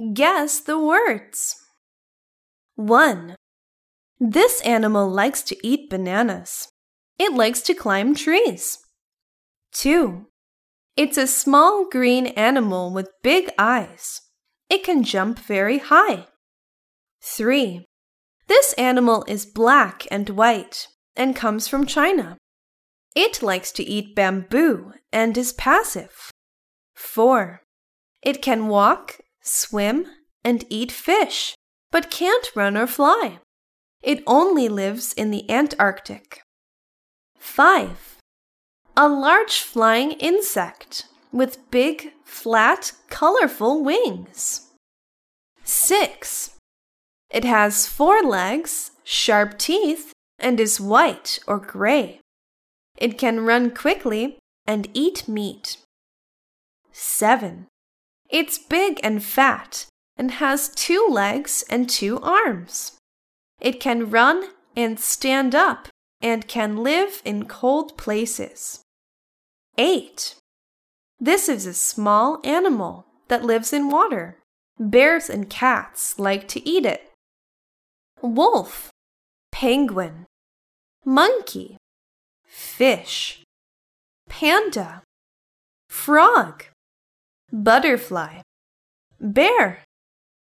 Guess the words. 1. This animal likes to eat bananas. It likes to climb trees. 2. It's a small green animal with big eyes. It can jump very high. 3. This animal is black and white and comes from China. It likes to eat bamboo and is passive. 4. It can walk, swim, and eat fish, but can't run or fly. It only lives in the Antarctic. 5. A large flying insect with big, flat, colorful wings. 6. It has four legs, sharp teeth, and is white or gray. It can run quickly and eat meat. 7. It's big and fat and has two legs and two arms. It can run and stand up and can live in cold places. 8. This is a small animal that lives in water. Bears and cats like to eat it. Wolf, penguin, monkey, fish, panda, frog, butterfly, bear,